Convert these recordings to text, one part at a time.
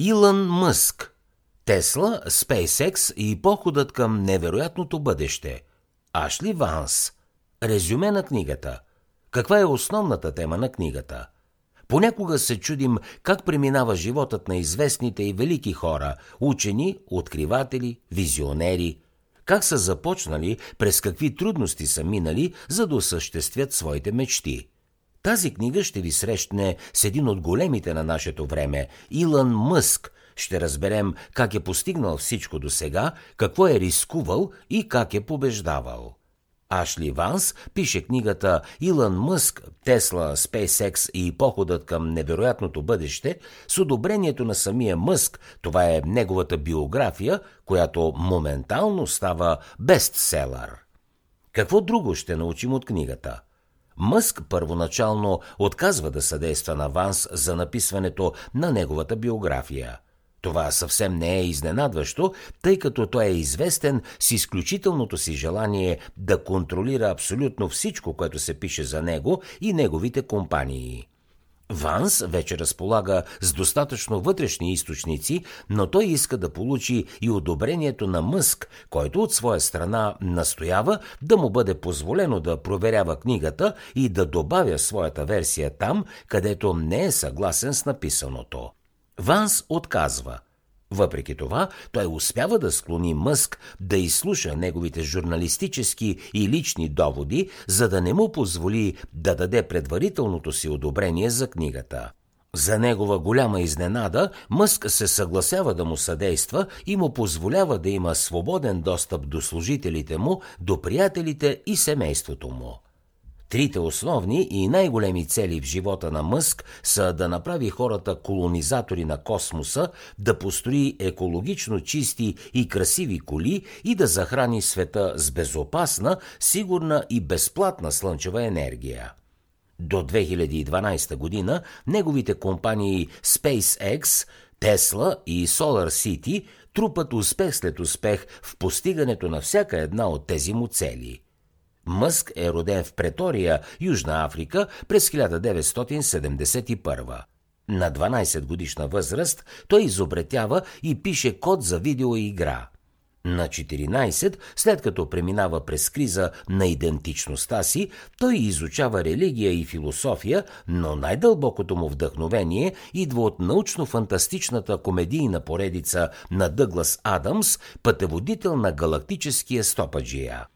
Илън Мъск Тесла, SpaceX и походът към невероятното бъдеще. Ашли Ванс. Резюме на книгата. Каква е основната тема на книгата? Понякога се чудим как преминава животът на известните и велики хора, учени, откриватели, визионери. Как са започнали, през какви трудности са минали, за да осъществят своите мечти. Тази книга ще ви срещне с един от големите на нашето време – Илън Мъск. Ще разберем как е постигнал всичко до сега, какво е рискувал и как е побеждавал. Ашли Ванс пише книгата Илън Мъск, Тесла, SpaceX и походът към невероятното бъдеще с одобрението на самия Мъск. Това е неговата биография, която моментално става бестселър. Какво друго ще научим от книгата? Мъск първоначално отказва да съдейства на Ванс за написването на неговата биография – това съвсем не е изненадващо, тъй като той е известен с изключителното си желание да контролира абсолютно всичко, което се пише за него и неговите компании. Ванс вече разполага с достатъчно вътрешни източници, но той иска да получи и одобрението на Мъск, който от своя страна настоява да му бъде позволено да проверява книгата и да добавя своята версия там, където не е съгласен с написаното. Ванс отказва. Въпреки това, той успява да склони Мъск да изслуша неговите журналистически и лични доводи, за да не му позволи да даде предварителното си одобрение за книгата. За негова голяма изненада, Мъск се съгласява да му съдейства и му позволява да има свободен достъп до служителите му, до приятелите и семейството му. Трите основни и най-големи цели в живота на Мъск са да направи хората колонизатори на космоса, да построи екологично чисти и красиви коли и да захрани света с безопасна, сигурна и безплатна слънчева енергия. До 2012 година неговите компании SpaceX, Tesla и Solar City трупат успех след успех в постигането на всяка една от тези му цели – Мъск е роден в Претория, Южна Африка през 1971. На 12 годишна възраст той изобретява и пише код за видеоигра. На 14, след като преминава през криза на идентичността си, той изучава религия и философия, но най-дълбокото му вдъхновение идва от научно-фантастичната комедийна поредица на Дъглас Адамс, пътеводител на галактическия стопаджия.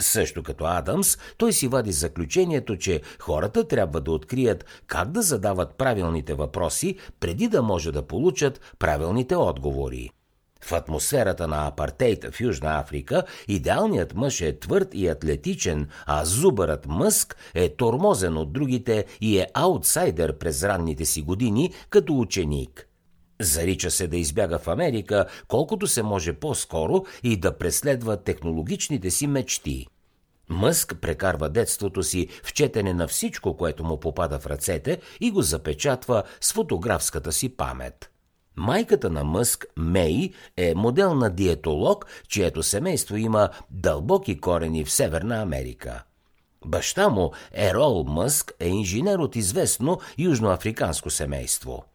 Също като Адамс, той си вади заключението, че хората трябва да открият как да задават правилните въпроси, преди да може да получат правилните отговори. В атмосферата на апартейт в Южна Африка идеалният мъж е твърд и атлетичен, а зубърът Мъск е тормозен от другите и е аутсайдер през ранните си години като ученик – Зарича се да избяга в Америка колкото се може по-скоро и да преследва технологичните си мечти. Мъск прекарва детството си в четене на всичко, което му попада в ръцете и го запечатва с фотографската си памет. Майката на Мъск, Мей, е модел на диетолог, чието семейство има дълбоки корени в Северна Америка. Баща му, Ерол Мъск, е инженер от известно южноафриканско семейство –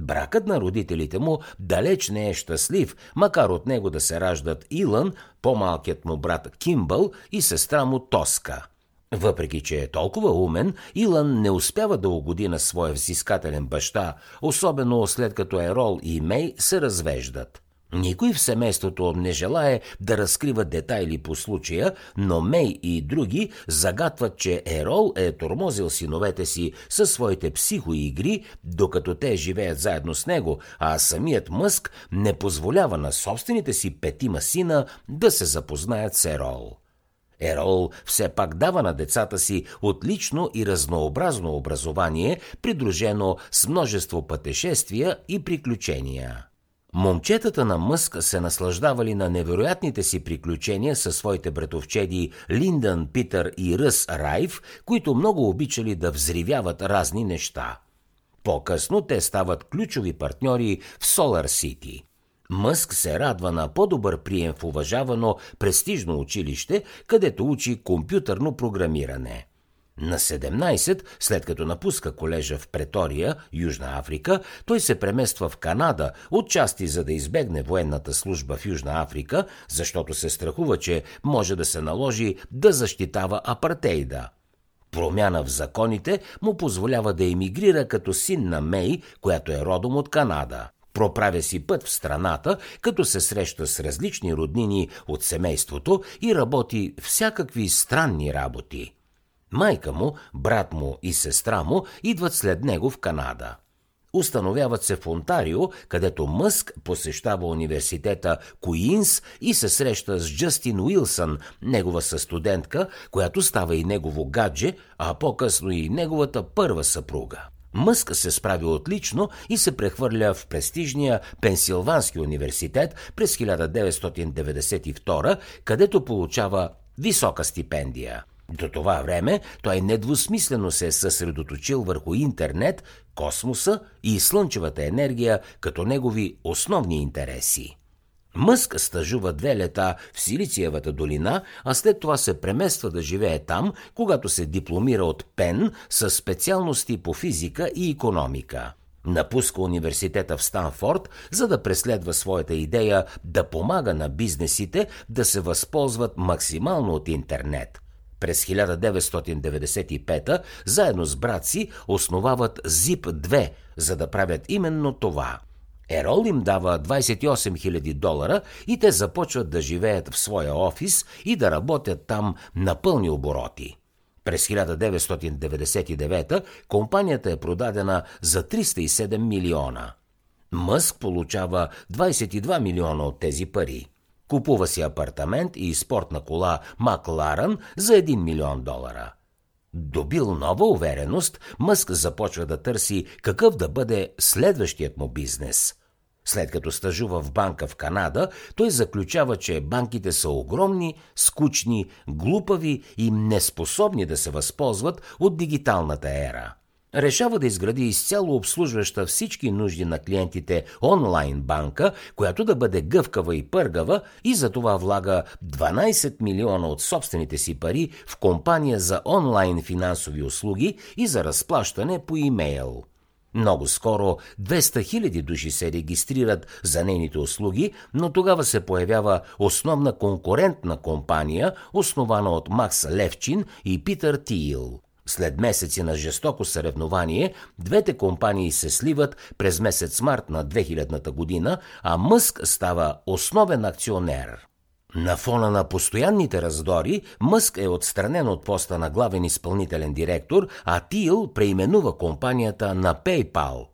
Бракът на родителите му далеч не е щастлив, макар от него да се раждат Илън, по-малкият му брат Кимбъл и сестра му Тоска. Въпреки, че е толкова умен, Илън не успява да угоди на своя взискателен баща, особено след като Ерол и Мей се развеждат. Никой в семейството не желае да разкрива детайли по случая, но Мей и други загатват, че Ерол е тормозил синовете си със своите психоигри, докато те живеят заедно с него, а самият Мъск не позволява на собствените си петима сина да се запознаят с Ерол. Ерол все пак дава на децата си отлично и разнообразно образование, придружено с множество пътешествия и приключения. Момчетата на Мъск се наслаждавали на невероятните си приключения със своите братовчеди Линдън, Питър и Ръс Райф, които много обичали да взривяват разни неща. По-късно те стават ключови партньори в Солар Сити. Мъск се радва на по-добър прием в уважавано престижно училище, където учи компютърно програмиране – На 17, след като напуска колежа в Претория, Южна Африка, той се премества в Канада, отчасти за да избегне военната служба в Южна Африка, защото се страхува, че може да се наложи да защитава апартейда. Промяна в законите му позволява да емигрира като син на Мей, която е родом от Канада. Проправя си път в страната, като се среща с различни роднини от семейството и работи всякакви странни работи. Майка му, брат му и сестра му идват след него в Канада. Установяват се в Онтарио, където Мъск посещава университета Куинс и се среща с Джастин Уилсън, негова състудентка, която става и негово гадже, а по-късно и неговата първа съпруга. Мъск се справи отлично и се прехвърля в престижния Пенсилвански университет през 1992, където получава висока стипендия. До това време той недвусмислено се е съсредоточил върху интернет, космоса и слънчевата енергия като негови основни интереси. Мъск стъжува две лета в Силициевата долина, а след това се премества да живее там, когато се дипломира от Пен с специалности по физика и економика. Напуска университета в Станфорд, за да преследва своята идея да помага на бизнесите да се възползват максимално от интернет – през 1995 заедно с брат си основават ZIP-2, за да правят именно това. Ерол им дава 28 000 долара и те започват да живеят в своя офис и да работят там на пълни обороти. През 1999 компанията е продадена за 307 милиона. Мъск получава 22 милиона от тези пари. Купува си апартамент и спортна кола Макларън за 1 милион долара. Добил нова увереност, Мъск започва да търси какъв да бъде следващият му бизнес. След като стъжува в банка в Канада, той заключава, че банките са огромни, скучни, глупави и неспособни да се възползват от дигиталната ера – решава да изгради изцяло обслужваща всички нужди на клиентите онлайн банка, която да бъде гъвкава и пъргава и за това влага 12 милиона от собствените си пари в компания за онлайн финансови услуги и за разплащане по имейл. Много скоро 200 хиляди души се регистрират за нейните услуги, но тогава се появява основна конкурентна компания, основана от Макс Левчин и Питър Тиил. След месеци на жестоко съревнование, двете компании се сливат през месец март на 2000 година, а Мъск става основен акционер. На фона на постоянните раздори, Мъск е отстранен от поста на главен изпълнителен директор, а Тил преименува компанията на PayPal.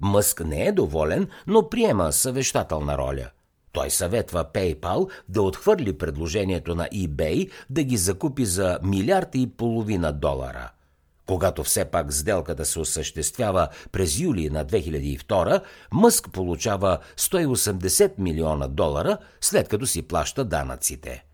Мъск не е доволен, но приема съвещателна роля – той съветва PayPal да отхвърли предложението на eBay да ги закупи за милиард и половина долара – когато все пак сделката се осъществява през юли на 2002, Мъск получава 180 милиона долара, след като си плаща данъците.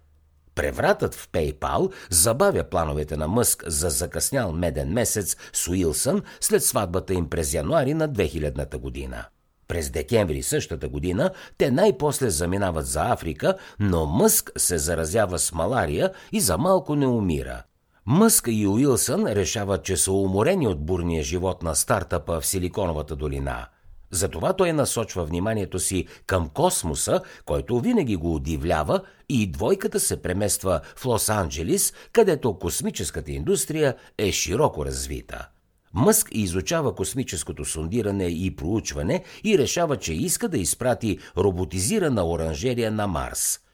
Превратът в PayPal забавя плановете на Мъск за закъснял меден месец с Уилсън след сватбата им през януари на 2000 година. През декември същата година те най-после заминават за Африка, но Мъск се заразява с малария и за малко не умира. Мъск и Уилсън решават, че са уморени от бурния живот на стартъпа в Силиконовата долина. Затова той насочва вниманието си към космоса, който винаги го удивлява и двойката се премества в Лос-Анджелис, където космическата индустрия е широко развита. Мъск изучава космическото сондиране и проучване и решава, че иска да изпрати роботизирана оранжерия на Марс –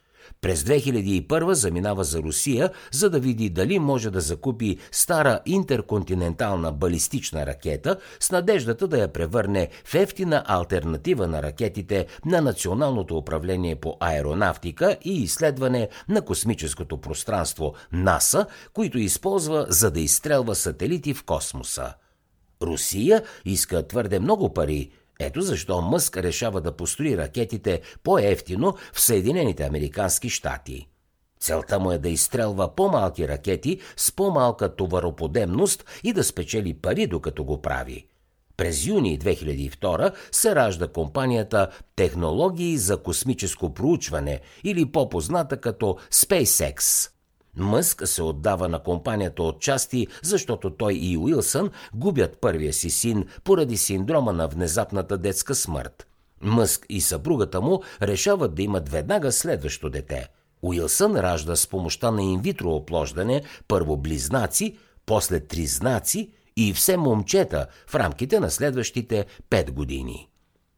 през 2001 заминава за Русия, за да види дали може да закупи стара интерконтинентална балистична ракета с надеждата да я превърне в ефтина альтернатива на ракетите на Националното управление по аеронавтика и изследване на космическото пространство НАСА, които използва за да изстрелва сателити в космоса. Русия иска твърде много пари – ето защо Мъск решава да построи ракетите по-ефтино в Съединените Американски щати. Целта му е да изстрелва по-малки ракети с по-малка товароподемност и да спечели пари докато го прави. През юни 2002 се ражда компанията Технологии за космическо проучване или по-позната като SpaceX. Мъск се отдава на компанията от части, защото той и Уилсън губят първия си син поради синдрома на внезапната детска смърт. Мъск и съпругата му решават да имат веднага следващо дете. Уилсън ражда с помощта на инвитро оплождане първо близнаци, после тризнаци и все момчета в рамките на следващите 5 години.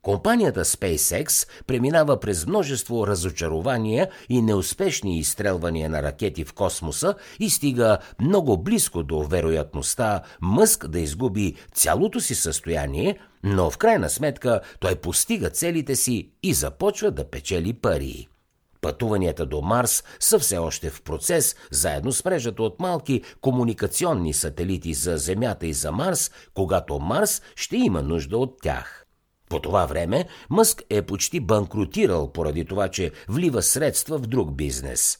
Компанията SpaceX преминава през множество разочарования и неуспешни изстрелвания на ракети в космоса и стига много близко до вероятността Мъск да изгуби цялото си състояние, но в крайна сметка той постига целите си и започва да печели пари. Пътуванията до Марс са все още в процес, заедно с мрежата от малки комуникационни сателити за Земята и за Марс, когато Марс ще има нужда от тях. По това време Мъск е почти банкротирал поради това, че влива средства в друг бизнес.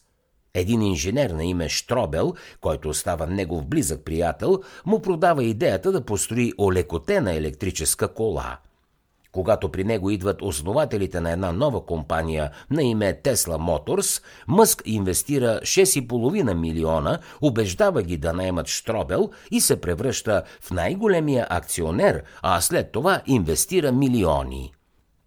Един инженер на име Штробел, който става негов близък приятел, му продава идеята да построи олекотена електрическа кола – когато при него идват основателите на една нова компания на име Tesla Motors, Мъск инвестира 6,5 милиона, убеждава ги да наемат Штробел и се превръща в най-големия акционер, а след това инвестира милиони.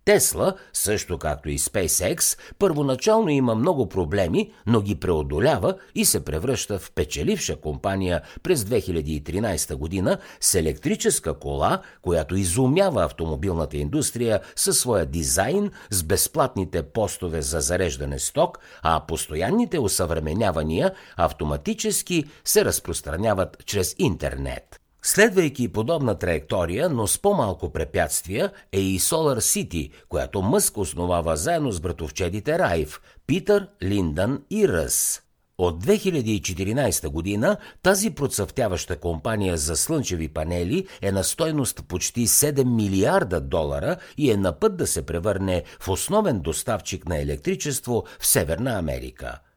Тесла, също както и SpaceX, първоначално има много проблеми, но ги преодолява и се превръща в печеливша компания през 2013 година с електрическа кола, която изумява автомобилната индустрия със своя дизайн с безплатните постове за зареждане сток, а постоянните усъвременявания автоматически се разпространяват чрез интернет. Следвайки подобна траектория, но с по-малко препятствия, е и Solar City, която Мъск основава заедно с братовчедите Райф, Питър, Линдън и Ръс. От 2014 година тази процъфтяваща компания за слънчеви панели е на стойност почти 7 милиарда долара и е на път да се превърне в основен доставчик на електричество в Северна Америка –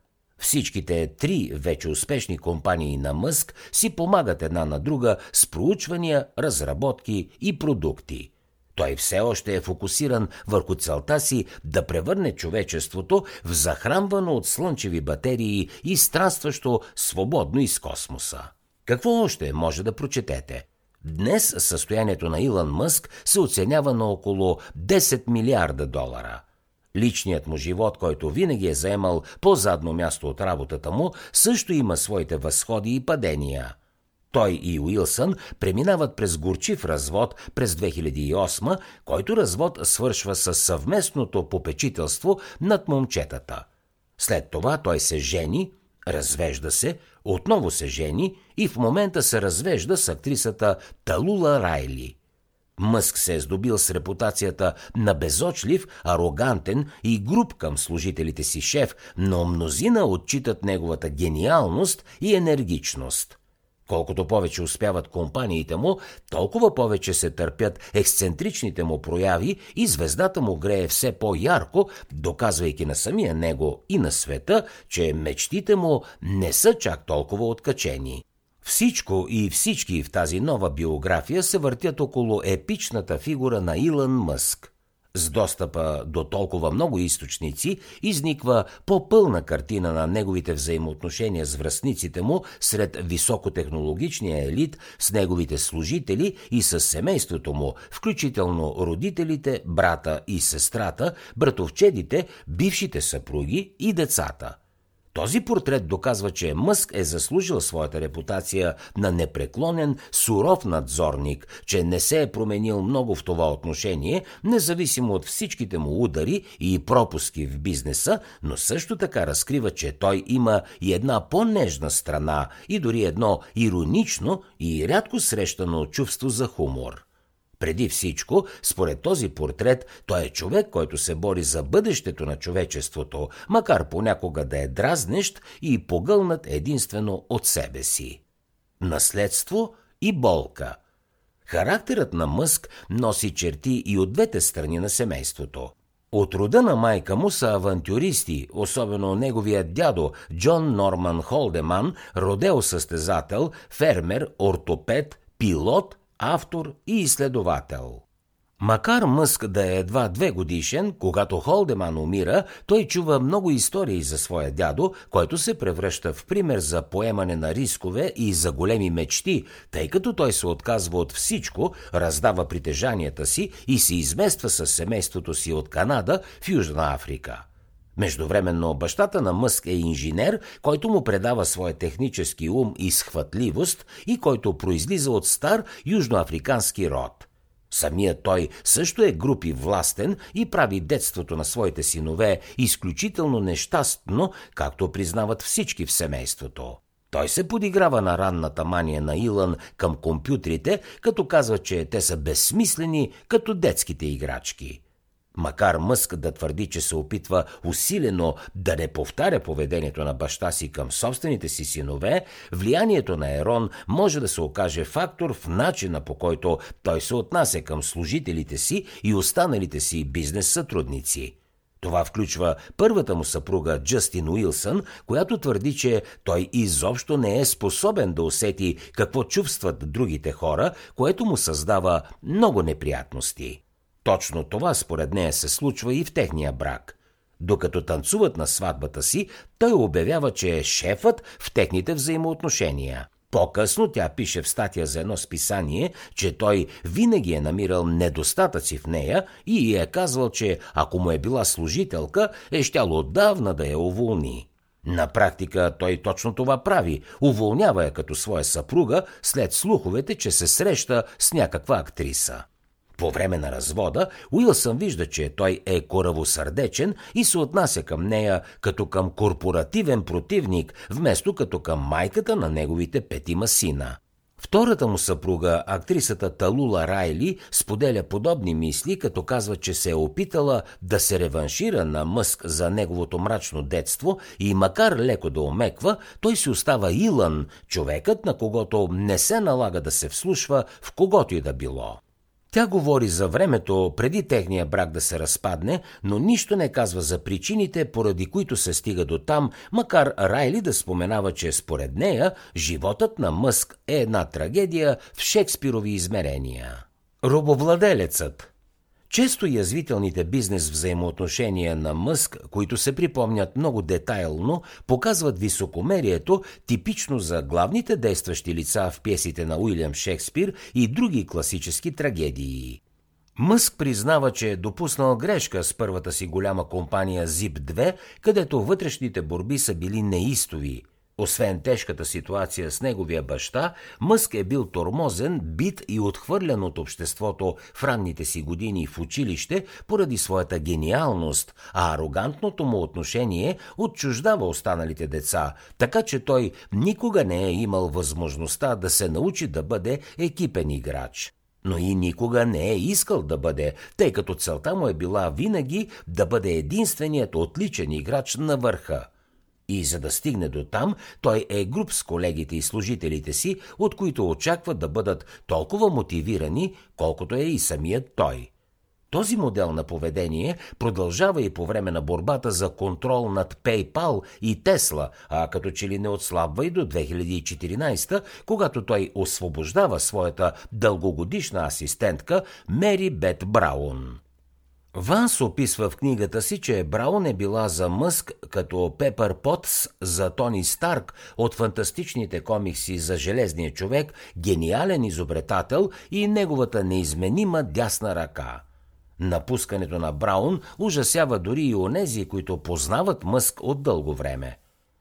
Всичките три вече успешни компании на Мъск си помагат една на друга с проучвания, разработки и продукти. Той все още е фокусиран върху целта си да превърне човечеството в захранвано от слънчеви батерии и странстващо свободно из космоса. Какво още може да прочетете? Днес състоянието на Илон Мъск се оценява на около 10 милиарда долара – Личният му живот, който винаги е заемал по-задно място от работата му, също има своите възходи и падения. Той и Уилсън преминават през горчив развод през 2008, който развод свършва с съвместното попечителство над момчетата. След това той се жени, развежда се, отново се жени и в момента се развежда с актрисата Талула Райли – Мъск се е здобил с репутацията на безочлив, арогантен и груб към служителите си шеф, но мнозина отчитат неговата гениалност и енергичност. Колкото повече успяват компаниите му, толкова повече се търпят ексцентричните му прояви и звездата му грее все по-ярко, доказвайки на самия него и на света, че мечтите му не са чак толкова откачени. Всичко и всички в тази нова биография се въртят около епичната фигура на Илън Мъск. С достъпа до толкова много източници изниква по-пълна картина на неговите взаимоотношения с връзниците му сред високотехнологичния елит, с неговите служители и с семейството му, включително родителите, брата и сестрата, братовчедите, бившите съпруги и децата – този портрет доказва, че Мъск е заслужил своята репутация на непреклонен, суров надзорник, че не се е променил много в това отношение, независимо от всичките му удари и пропуски в бизнеса, но също така разкрива, че той има и една по-нежна страна и дори едно иронично и рядко срещано чувство за хумор. Преди всичко, според този портрет, той е човек, който се бори за бъдещето на човечеството, макар понякога да е дразнещ и погълнат единствено от себе си. Наследство и болка. Характерът на Мъск носи черти и от двете страни на семейството. От рода на майка му са авантюристи, особено неговият дядо Джон Норман Холдеман, родел състезател, фермер, ортопед, пилот автор и изследовател. Макар Мъск да е едва две годишен, когато Холдеман умира, той чува много истории за своя дядо, който се превръща в пример за поемане на рискове и за големи мечти, тъй като той се отказва от всичко, раздава притежанията си и се измества с семейството си от Канада в Южна Африка. Междувременно бащата на Мъск е инженер, който му предава своя технически ум и схватливост и който произлиза от стар южноафрикански род – Самият той също е групи властен и прави детството на своите синове изключително нещастно, както признават всички в семейството. Той се подиграва на ранната мания на Илън към компютрите, като казва, че те са безсмислени като детските играчки. Макар Мъск да твърди, че се опитва усилено да не повтаря поведението на баща си към собствените си синове, влиянието на Ерон може да се окаже фактор в начина по който той се отнася към служителите си и останалите си бизнес сътрудници. Това включва първата му съпруга Джастин Уилсън, която твърди, че той изобщо не е способен да усети какво чувстват другите хора, което му създава много неприятности. Точно това според нея се случва и в техния брак. Докато танцуват на сватбата си, той обявява, че е шефът в техните взаимоотношения. По-късно тя пише в статия за едно списание, че той винаги е намирал недостатъци в нея и е казвал, че ако му е била служителка, е щял отдавна да я уволни. На практика той точно това прави. Уволнява я като своя съпруга след слуховете, че се среща с някаква актриса. По време на развода Уилсън вижда, че той е коравосърдечен и се отнася към нея като към корпоративен противник, вместо като към майката на неговите петима сина. Втората му съпруга, актрисата Талула Райли, споделя подобни мисли, като казва, че се е опитала да се реваншира на Мъск за неговото мрачно детство и макар леко да омеква, той си остава Илън, човекът на когото не се налага да се вслушва в когото и да било. Тя говори за времето преди техния брак да се разпадне, но нищо не казва за причините, поради които се стига до там, макар Райли да споменава, че според нея животът на Мъск е една трагедия в Шекспирови измерения. Робовладелецът често язвителните бизнес взаимоотношения на Мъск, които се припомнят много детайлно, показват високомерието, типично за главните действащи лица в пиесите на Уилям Шекспир и други класически трагедии. Мъск признава, че е допуснал грешка с първата си голяма компания Zip 2, където вътрешните борби са били неистови – освен тежката ситуация с неговия баща, Мъск е бил тормозен, бит и отхвърлен от обществото в ранните си години в училище поради своята гениалност, а арогантното му отношение отчуждава останалите деца, така че той никога не е имал възможността да се научи да бъде екипен играч но и никога не е искал да бъде, тъй като целта му е била винаги да бъде единственият отличен играч на върха. И за да стигне до там, той е груп с колегите и служителите си, от които очаква да бъдат толкова мотивирани, колкото е и самият той. Този модел на поведение продължава и по време на борбата за контрол над PayPal и Tesla, а като че ли не отслабва и до 2014, когато той освобождава своята дългогодишна асистентка Мери Бет Браун. Ванс описва в книгата си, че Браун е била за Мъск като Пепър Потс за Тони Старк от фантастичните комикси за Железния човек, гениален изобретател и неговата неизменима дясна ръка. Напускането на Браун ужасява дори и онези, които познават Мъск от дълго време.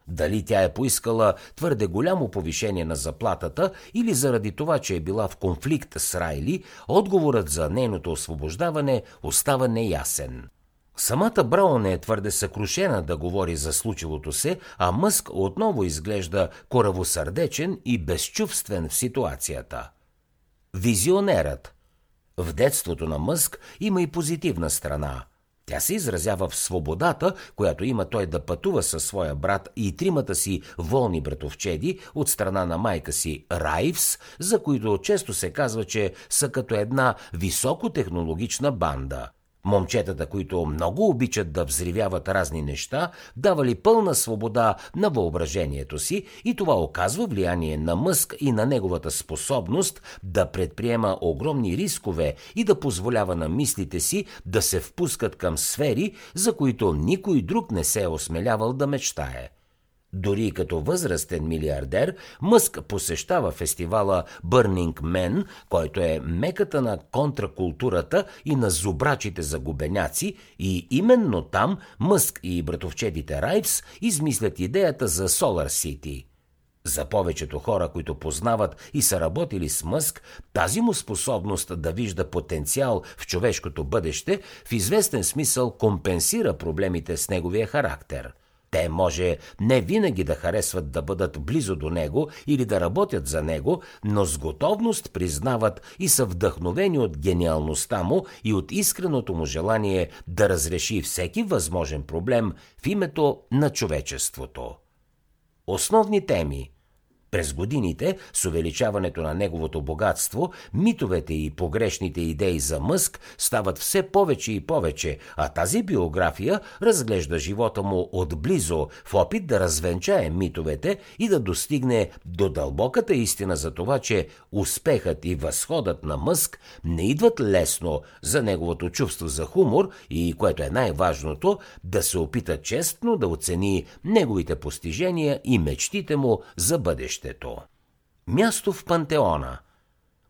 Дали тя е поискала твърде голямо повишение на заплатата или заради това, че е била в конфликт с Райли, отговорът за нейното освобождаване остава неясен. Самата Браун е твърде съкрушена да говори за случилото се, а Мъск отново изглежда коравосърдечен и безчувствен в ситуацията. Визионерът В детството на Мъск има и позитивна страна – тя се изразява в свободата, която има той да пътува със своя брат и тримата си волни братовчеди от страна на майка си Райвс, за които често се казва, че са като една високотехнологична банда. Момчетата, които много обичат да взривяват разни неща, давали пълна свобода на въображението си и това оказва влияние на Мъск и на неговата способност да предприема огромни рискове и да позволява на мислите си да се впускат към сфери, за които никой друг не се е осмелявал да мечтае – дори като възрастен милиардер, Мъск посещава фестивала Burning Man, който е меката на контракултурата и на зубрачите за губеняци и именно там Мъск и братовчедите Райвс измислят идеята за Solar City. За повечето хора, които познават и са работили с Мъск, тази му способност да вижда потенциал в човешкото бъдеще в известен смисъл компенсира проблемите с неговия характер – те може не винаги да харесват да бъдат близо до него или да работят за него, но с готовност признават и са вдъхновени от гениалността му и от искреното му желание да разреши всеки възможен проблем в името на човечеството. Основни теми – през годините, с увеличаването на неговото богатство, митовете и погрешните идеи за Мъск стават все повече и повече, а тази биография разглежда живота му отблизо в опит да развенчае митовете и да достигне до дълбоката истина за това, че успехът и възходът на Мъск не идват лесно за неговото чувство за хумор и, което е най-важното, да се опита честно да оцени неговите постижения и мечтите му за бъдеще бъдещето. Място в пантеона –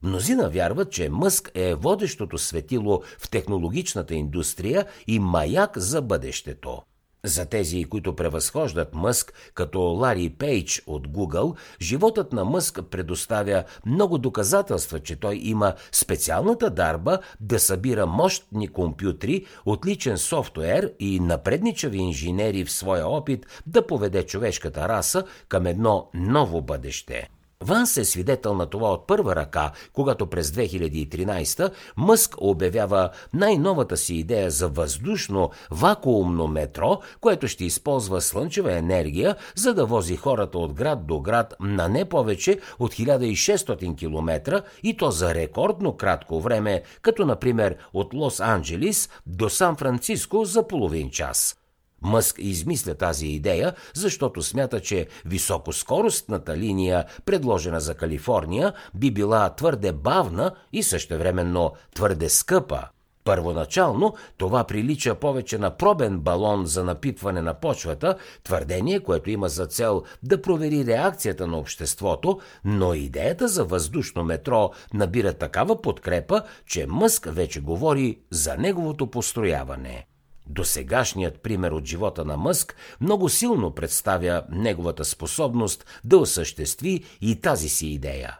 Мнозина вярват, че Мъск е водещото светило в технологичната индустрия и маяк за бъдещето. За тези, които превъзхождат Мъск, като Лари Пейдж от Google, животът на Мъск предоставя много доказателства, че той има специалната дарба да събира мощни компютри, отличен софтуер и напредничави инженери в своя опит да поведе човешката раса към едно ново бъдеще. Ванс е свидетел на това от първа ръка, когато през 2013 Мъск обявява най-новата си идея за въздушно вакуумно метро, което ще използва слънчева енергия, за да вози хората от град до град на не повече от 1600 км и то за рекордно кратко време, като например от Лос-Анджелис до Сан-Франциско за половин час. Мъск измисля тази идея, защото смята, че високоскоростната линия, предложена за Калифорния, би била твърде бавна и същевременно твърде скъпа. Първоначално това прилича повече на пробен балон за напитване на почвата, твърдение, което има за цел да провери реакцията на обществото, но идеята за въздушно метро набира такава подкрепа, че Мъск вече говори за неговото построяване. Досегашният пример от живота на Мъск много силно представя неговата способност да осъществи и тази си идея.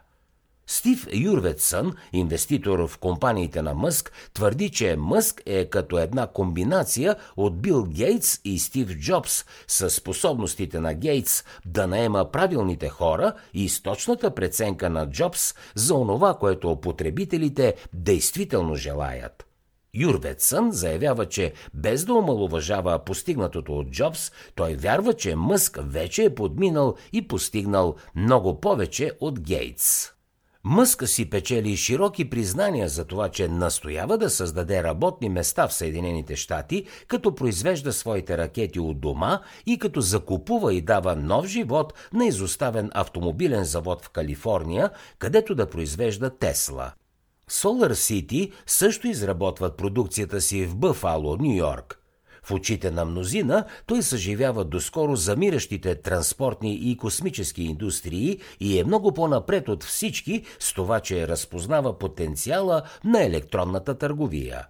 Стив Юрветсън, инвеститор в компаниите на Мъск, твърди, че Мъск е като една комбинация от Бил Гейтс и Стив Джобс с способностите на Гейтс да наема правилните хора и с точната преценка на Джобс за онова, което потребителите действително желаят – Юрветсън заявява, че без да омалуважава постигнатото от Джобс, той вярва, че Мъск вече е подминал и постигнал много повече от Гейтс. Мъск си печели широки признания за това, че настоява да създаде работни места в Съединените щати, като произвежда своите ракети от дома и като закупува и дава нов живот на изоставен автомобилен завод в Калифорния, където да произвежда Тесла. Solar City също изработват продукцията си в Бъфало, Нью Йорк. В очите на мнозина той съживява доскоро замиращите транспортни и космически индустрии и е много по-напред от всички с това, че разпознава потенциала на електронната търговия.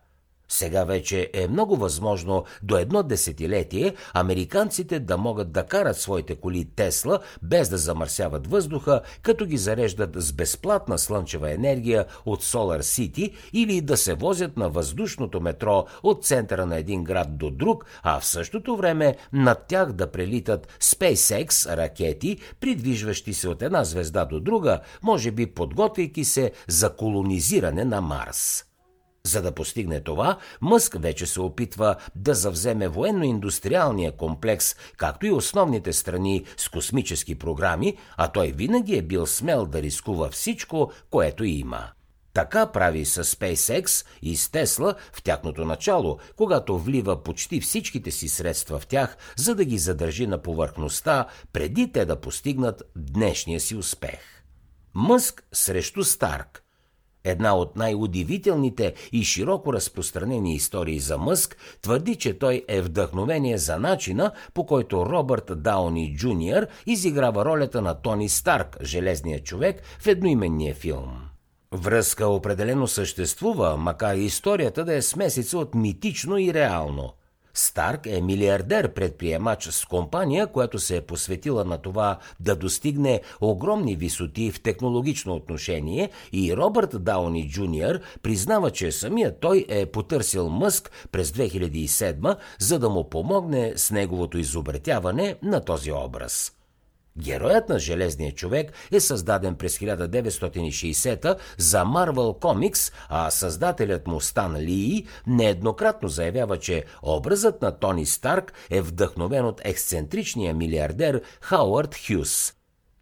Сега вече е много възможно до едно десетилетие американците да могат да карат своите коли Тесла без да замърсяват въздуха, като ги зареждат с безплатна слънчева енергия от Solar City или да се возят на въздушното метро от центъра на един град до друг, а в същото време над тях да прелитат SpaceX ракети, придвижващи се от една звезда до друга, може би подготвяйки се за колонизиране на Марс. За да постигне това, Мъск вече се опитва да завземе военно-индустриалния комплекс, както и основните страни с космически програми, а той винаги е бил смел да рискува всичко, което има. Така прави с SpaceX и с Тесла в тяхното начало, когато влива почти всичките си средства в тях, за да ги задържи на повърхността, преди те да постигнат днешния си успех. Мъск срещу Старк Една от най-удивителните и широко разпространени истории за Мъск твърди, че той е вдъхновение за начина, по който Робърт Дауни Джуниор изиграва ролята на Тони Старк, железния човек, в едноименния филм. Връзка определено съществува, макар и историята да е смесица от митично и реално – Старк е милиардер предприемач с компания, която се е посветила на това да достигне огромни висоти в технологично отношение и Робърт Дауни Джуниор признава, че самия той е потърсил Мъск през 2007, за да му помогне с неговото изобретяване на този образ. Героят на Железния човек е създаден през 1960 за Marvel Comics, а създателят му Стан Ли нееднократно заявява, че образът на Тони Старк е вдъхновен от ексцентричния милиардер Хауърд Хюс.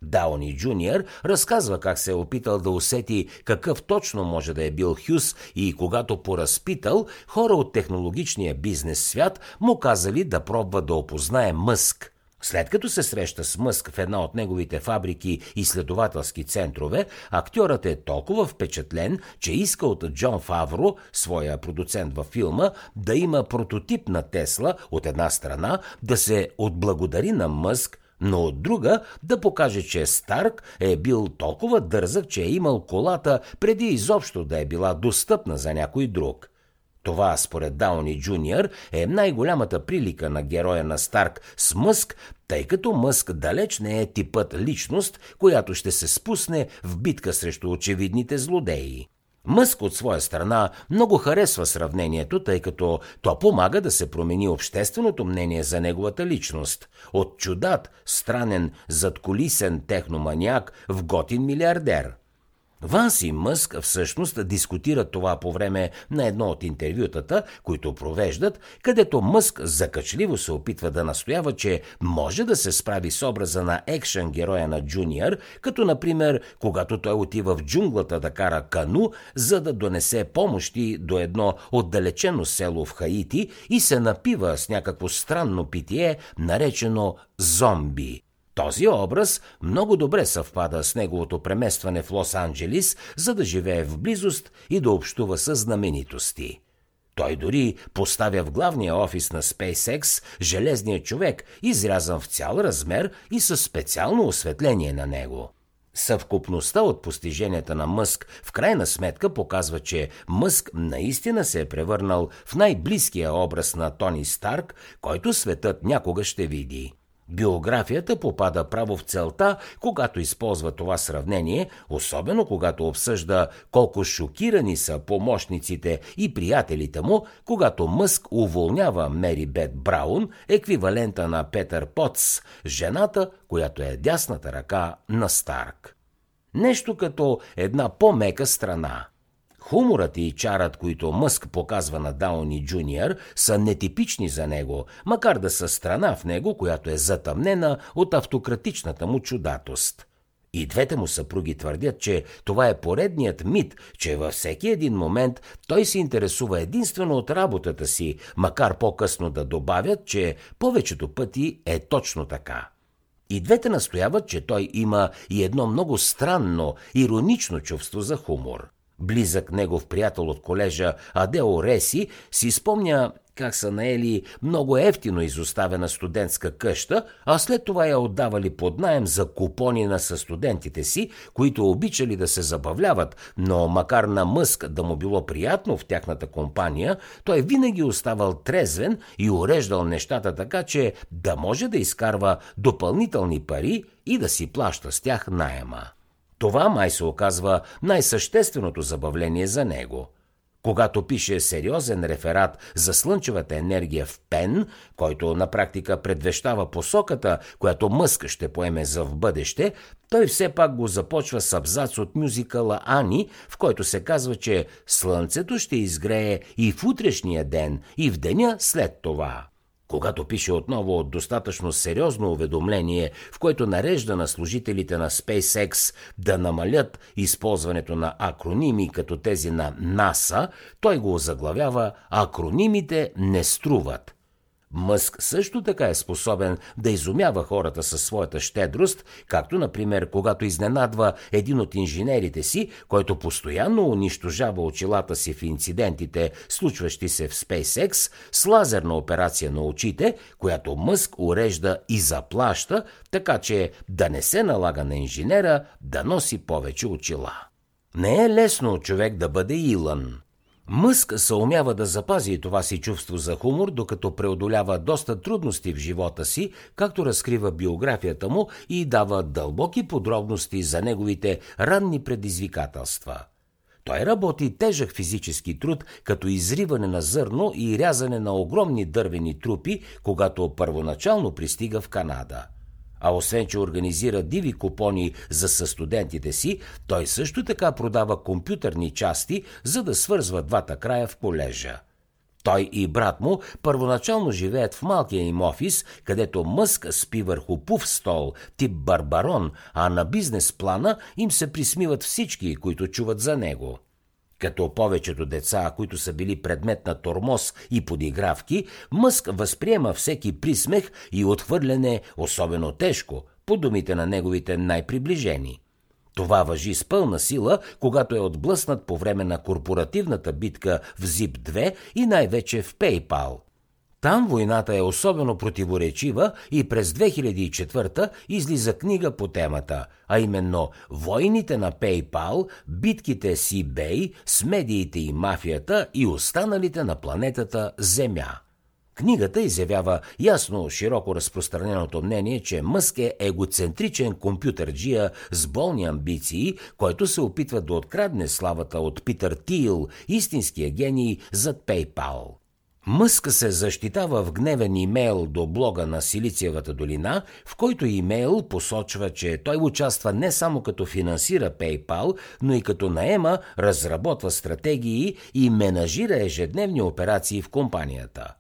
Дауни Джуниор разказва как се е опитал да усети какъв точно може да е бил Хюс и когато поразпитал, хора от технологичния бизнес свят му казали да пробва да опознае Мъск – след като се среща с Мъск в една от неговите фабрики и следователски центрове, актьорът е толкова впечатлен, че иска от Джон Фавро, своя продуцент във филма, да има прототип на Тесла от една страна, да се отблагодари на Мъск, но от друга да покаже, че Старк е бил толкова дързък, че е имал колата преди изобщо да е била достъпна за някой друг. Това, според Дауни Джуниор, е най-голямата прилика на героя на Старк с Мъск, тъй като Мъск далеч не е типът личност, която ще се спусне в битка срещу очевидните злодеи. Мъск от своя страна много харесва сравнението, тъй като то помага да се промени общественото мнение за неговата личност. От чудат, странен, задколисен техноманяк в готин милиардер – Ванс и Мъск всъщност дискутират това по време на едно от интервютата, които провеждат, където Мъск закачливо се опитва да настоява, че може да се справи с образа на екшен героя на Джуниор, като например, когато той отива в джунглата да кара кану, за да донесе помощи до едно отдалечено село в Хаити и се напива с някакво странно питие, наречено зомби. Този образ много добре съвпада с неговото преместване в Лос-Анджелис, за да живее в близост и да общува с знаменитости. Той дори поставя в главния офис на SpaceX железния човек, изрязан в цял размер и със специално осветление на него. Съвкупността от постиженията на Мъск в крайна сметка показва, че Мъск наистина се е превърнал в най-близкия образ на Тони Старк, който светът някога ще види. Биографията попада право в целта, когато използва това сравнение, особено когато обсъжда колко шокирани са помощниците и приятелите му, когато Мъск уволнява Мери Бет Браун, еквивалента на Петър Потс, жената, която е дясната ръка на Старк. Нещо като една по-мека страна – Хуморът и чарът, които Мъск показва на Дауни Джуниор, са нетипични за него, макар да са страна в него, която е затъмнена от автократичната му чудатост. И двете му съпруги твърдят, че това е поредният мит, че във всеки един момент той се интересува единствено от работата си, макар по-късно да добавят, че повечето пъти е точно така. И двете настояват, че той има и едно много странно, иронично чувство за хумор – близък негов приятел от колежа Адео Реси, си спомня как са наели много ефтино изоставена студентска къща, а след това я отдавали под найем за купони на студентите си, които обичали да се забавляват, но макар на Мъск да му било приятно в тяхната компания, той винаги оставал трезвен и уреждал нещата така, че да може да изкарва допълнителни пари и да си плаща с тях найема. Това май се оказва най-същественото забавление за него. Когато пише сериозен реферат за слънчевата енергия в Пен, който на практика предвещава посоката, която Мъск ще поеме за в бъдеще, той все пак го започва с абзац от мюзикъла Ани, в който се казва, че слънцето ще изгрее и в утрешния ден, и в деня след това. Когато пише отново от достатъчно сериозно уведомление, в което нарежда на служителите на SpaceX да намалят използването на акроними като тези на НАСА, той го заглавява «Акронимите не струват». Мъск също така е способен да изумява хората със своята щедрост, както, например, когато изненадва един от инженерите си, който постоянно унищожава очилата си в инцидентите, случващи се в SpaceX, с лазерна операция на очите, която Мъск урежда и заплаща, така че да не се налага на инженера да носи повече очила. Не е лесно човек да бъде Илън. Мъск се умява да запази това си чувство за хумор, докато преодолява доста трудности в живота си, както разкрива биографията му и дава дълбоки подробности за неговите ранни предизвикателства. Той работи тежък физически труд, като изриване на зърно и рязане на огромни дървени трупи, когато първоначално пристига в Канада – а освен, че организира диви купони за състудентите си, той също така продава компютърни части, за да свързва двата края в колежа. Той и брат му първоначално живеят в малкия им офис, където Мъск спи върху пув стол, тип барбарон, а на бизнес плана им се присмиват всички, които чуват за него. Като повечето деца, които са били предмет на тормоз и подигравки, Мъск възприема всеки присмех и отхвърляне особено тежко, по думите на неговите най-приближени. Това въжи с пълна сила, когато е отблъснат по време на корпоративната битка в ZIP-2 и най-вече в PayPal – там войната е особено противоречива и през 2004 излиза книга по темата, а именно Войните на PayPal, битките с eBay, с медиите и мафията и останалите на планетата Земя. Книгата изявява ясно широко разпространеното мнение, че Мъск е егоцентричен компютърджия с болни амбиции, който се опитва да открадне славата от Питър Тил, истинския гений зад PayPal. Мъск се защитава в гневен имейл до блога на Силициевата долина, в който имейл посочва, че той участва не само като финансира PayPal, но и като наема, разработва стратегии и менажира ежедневни операции в компанията.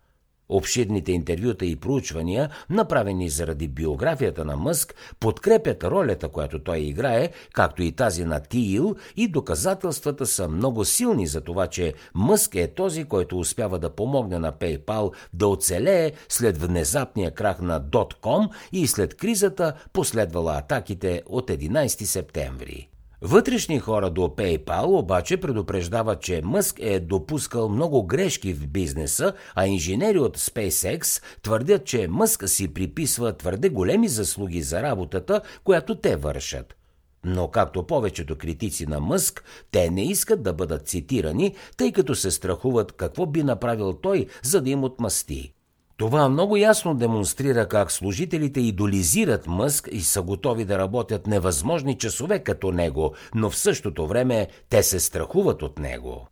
Обширните интервюта и проучвания, направени заради биографията на Мъск, подкрепят ролята, която той играе, както и тази на Тиил, и доказателствата са много силни за това, че Мъск е този, който успява да помогне на PayPal да оцелее след внезапния крах на .com и след кризата, последвала атаките от 11 септември. Вътрешни хора до PayPal обаче предупреждават, че Мъск е допускал много грешки в бизнеса, а инженери от SpaceX твърдят, че Мъск си приписва твърде големи заслуги за работата, която те вършат. Но както повечето критици на Мъск, те не искат да бъдат цитирани, тъй като се страхуват какво би направил той, за да им отмъсти. Това много ясно демонстрира как служителите идолизират Мъск и са готови да работят невъзможни часове като него, но в същото време те се страхуват от него.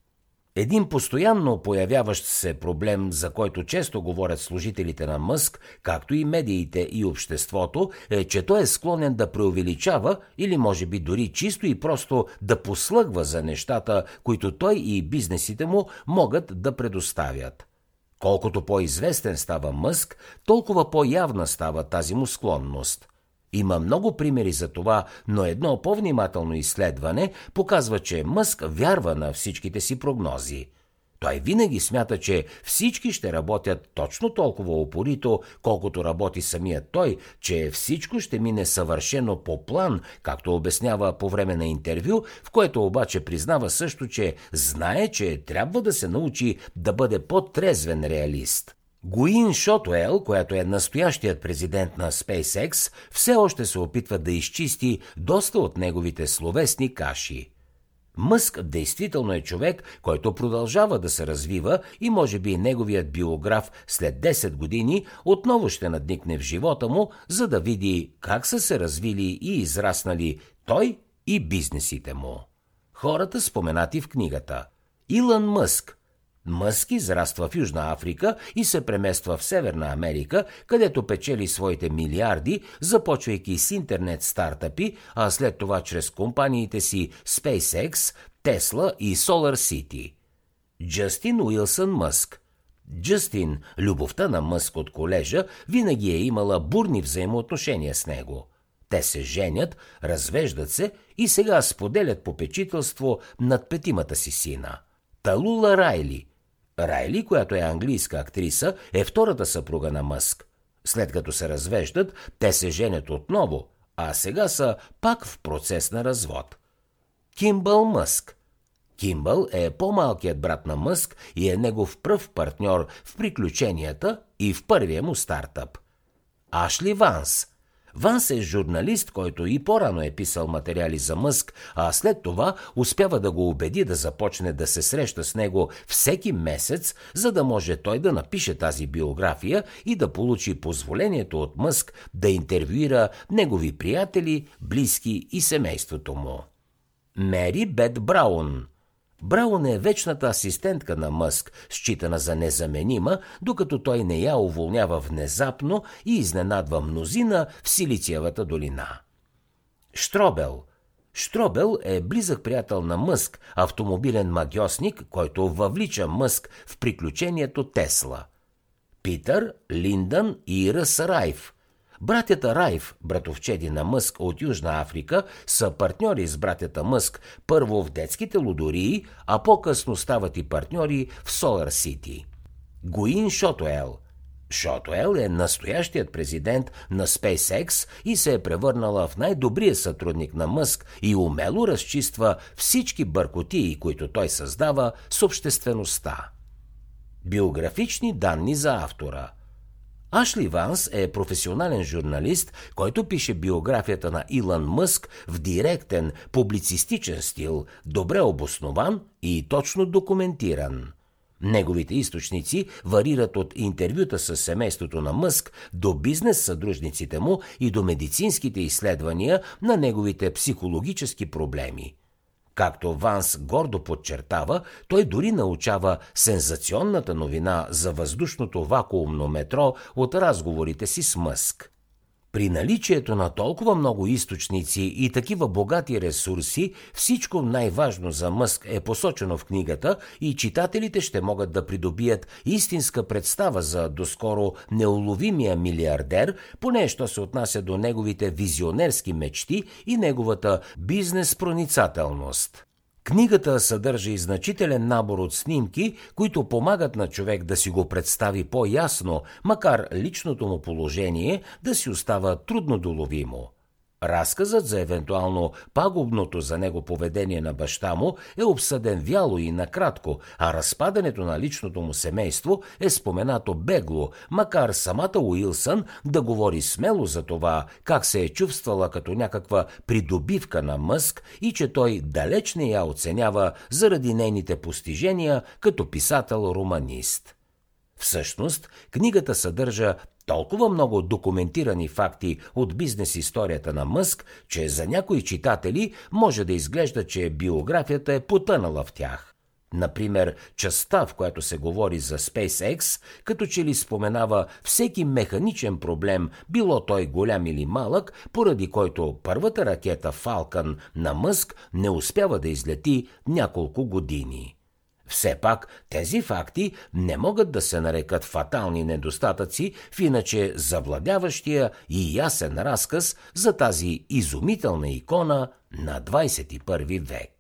Един постоянно появяващ се проблем, за който често говорят служителите на Мъск, както и медиите и обществото, е, че той е склонен да преувеличава или може би дори чисто и просто да послъгва за нещата, които той и бизнесите му могат да предоставят. Колкото по-известен става Мъск, толкова по-явна става тази му склонност. Има много примери за това, но едно по-внимателно изследване показва, че Мъск вярва на всичките си прогнози – той винаги смята, че всички ще работят точно толкова опорито, колкото работи самият той, че всичко ще мине съвършено по план, както обяснява по време на интервю, в което обаче признава също, че знае, че трябва да се научи да бъде по-трезвен реалист. Гуин Шотуел, която е настоящият президент на SpaceX, все още се опитва да изчисти доста от неговите словесни каши. Мъск действително е човек, който продължава да се развива и може би неговият биограф след 10 години отново ще надникне в живота му, за да види как са се развили и израснали той и бизнесите му. Хората споменати в книгата Илън Мъск Мъск израства в Южна Африка и се премества в Северна Америка, където печели своите милиарди, започвайки с интернет стартъпи, а след това чрез компаниите си SpaceX, Tesla и Solar City. Джастин Уилсън Мъск Джастин, любовта на Мъск от колежа, винаги е имала бурни взаимоотношения с него. Те се женят, развеждат се и сега споделят попечителство над петимата си сина. Талула Райли. Райли, която е английска актриса, е втората съпруга на Мъск. След като се развеждат, те се женят отново, а сега са пак в процес на развод. Кимбъл Мъск. Кимбъл е по-малкият брат на Мъск и е негов пръв партньор в приключенията и в първия му стартъп. Ашли Ванс. Ванс е журналист, който и по-рано е писал материали за Мъск, а след това успява да го убеди да започне да се среща с него всеки месец, за да може той да напише тази биография и да получи позволението от Мъск да интервюира негови приятели, близки и семейството му. Мери Бет Браун – Браун е вечната асистентка на Мъск, считана за незаменима, докато той не я уволнява внезапно и изненадва мнозина в Силициевата долина. Штробел Штробел е близък приятел на Мъск, автомобилен магиосник, който въвлича Мъск в приключението Тесла. Питър, Линдън и Ръс Райф – Братята Райф, братовчеди на Мъск от Южна Африка, са партньори с братята Мъск първо в детските лудории, а по-късно стават и партньори в Солар Сити. Гуин Шотуел Шотуел е настоящият президент на SpaceX и се е превърнала в най-добрия сътрудник на Мъск и умело разчиства всички бъркотии, които той създава с обществеността. Биографични данни за автора – Ашли Ванс е професионален журналист, който пише биографията на Илон Мъск в директен, публицистичен стил, добре обоснован и точно документиран. Неговите източници варират от интервюта с семейството на Мъск до бизнес съдружниците му и до медицинските изследвания на неговите психологически проблеми – Както Ванс гордо подчертава, той дори научава сензационната новина за въздушното вакуумно метро от разговорите си с Мъск. При наличието на толкова много източници и такива богати ресурси, всичко най-важно за Мъск е посочено в книгата и читателите ще могат да придобият истинска представа за доскоро неуловимия милиардер, поне що се отнася до неговите визионерски мечти и неговата бизнес проницателност. Книгата съдържа и значителен набор от снимки, които помагат на човек да си го представи по-ясно, макар личното му положение да си остава трудно доловимо. Разказът за евентуално пагубното за него поведение на баща му е обсъден вяло и накратко, а разпадането на личното му семейство е споменато бегло, макар самата Уилсън да говори смело за това как се е чувствала като някаква придобивка на Мъск и че той далеч не я оценява заради нейните постижения като писател-романист. Всъщност, книгата съдържа толкова много документирани факти от бизнес историята на Мъск, че за някои читатели може да изглежда, че биографията е потънала в тях. Например, частта, в която се говори за SpaceX, като че ли споменава всеки механичен проблем, било той голям или малък, поради който първата ракета Falcon на Мъск не успява да излети няколко години. Все пак тези факти не могат да се нарекат фатални недостатъци в иначе завладяващия и ясен разказ за тази изумителна икона на 21 век.